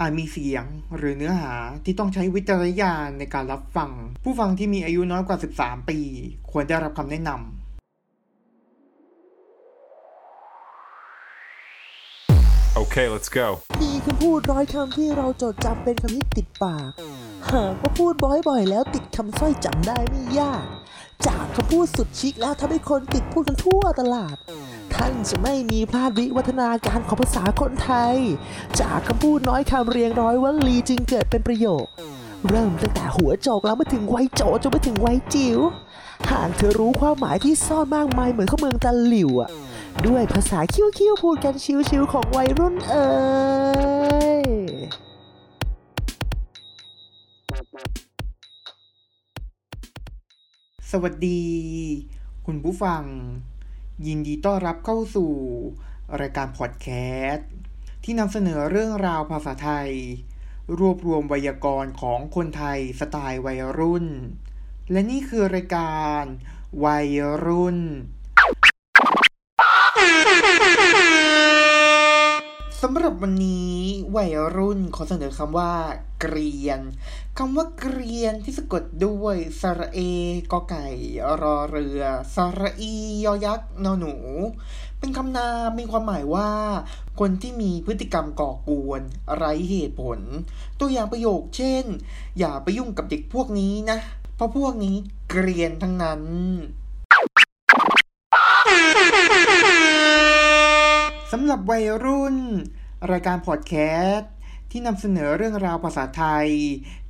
อาจมีเสียงหรือเนื้อหาที่ต้องใช้วิจารณญาณในการรับฟัง ผู้ฟังที่มีอายุน้อยกว่า 13 ปี ควรได้รับคำแนะนำ Okay, let's go. มีคำพูดร้อยคำที่เราจดจำเป็นคำที่ติดปาก หากว่าพูดบ่อยๆ แล้วติดคำสร้อยจำได้ไม่ยาก จากคำพูดสุดชิคแล้วทำให้คนติดพูดกันทั่วตลาด ท่านจะไม่มีพลาดวิวัฒนาการของภาษาคนไทย จากคำพูดน้อยคำเรียงร้อยวลีจึงเกิดเป็นประโยค เริ่มตั้งแต่หัวโจกแล้วมาถึงไวโจจนไปถึงไวจิ๋วหากเธอรู้ความหมายที่ซ่อนมากมายเหมือนข้าเมืองตะหลิวอะด้วยภาษาคิ้วๆพูดกันชิวๆของวัยรุ่นเอ่ย สวัสดี คุณผู้ฟัง ยินดีต้อนรับเข้าสู่ รายการพอดแคสต์ที่นำเสนอเรื่องราวภาษาไทย รวบรวมไวยากรณ์ของคนไทยสไตล์วัยรุ่น และนี่คือรายการวัยรุ่น สำหรับวันนี้วัยรุ่นขอเสนอคำว่า เกรียนคำว่าเกรียนที่สะกดด้วยสระเอกอไก่รอเรือสระอียอยักษ์นอหนู เป็นคำนามมีความหมายว่า คนที่มีพฤติกรรมก่อกวน ไร้เหตุผล ตัวอย่างประโยคเช่น อย่าไปยุ่งกับเด็กพวกนี้นะ เพราะพวกนี้เกรียนทั้งนั้น สำหรับวัยรุ่น รายการพอดแคสต์ที่นำเสนอเรื่องราวภาษาไทย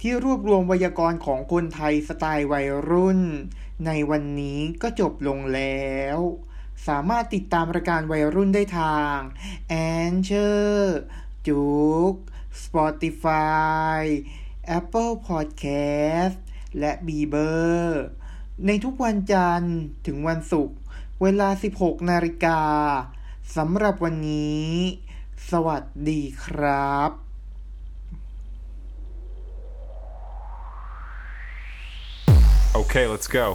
ที่รวบรวมไวยากรณ์ของคนไทยสไตล์วัยรุ่น ในวันนี้ก็จบลงแล้ว สามารถติดตามรายการวัยรุ่นได้ทาง a n c h o r จุก Spotify Apple Podcast และ b ีเบอร์ในทุกวันจันทร์ถึงวันศุกร์เวลา 16 นาฬิกา สำหรับวันนี้ สวัสดีครับ Okay, let's go.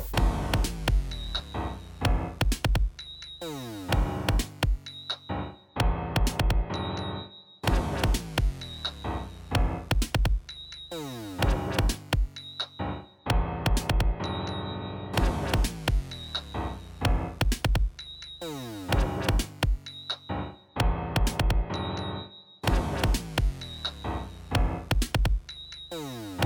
Oh.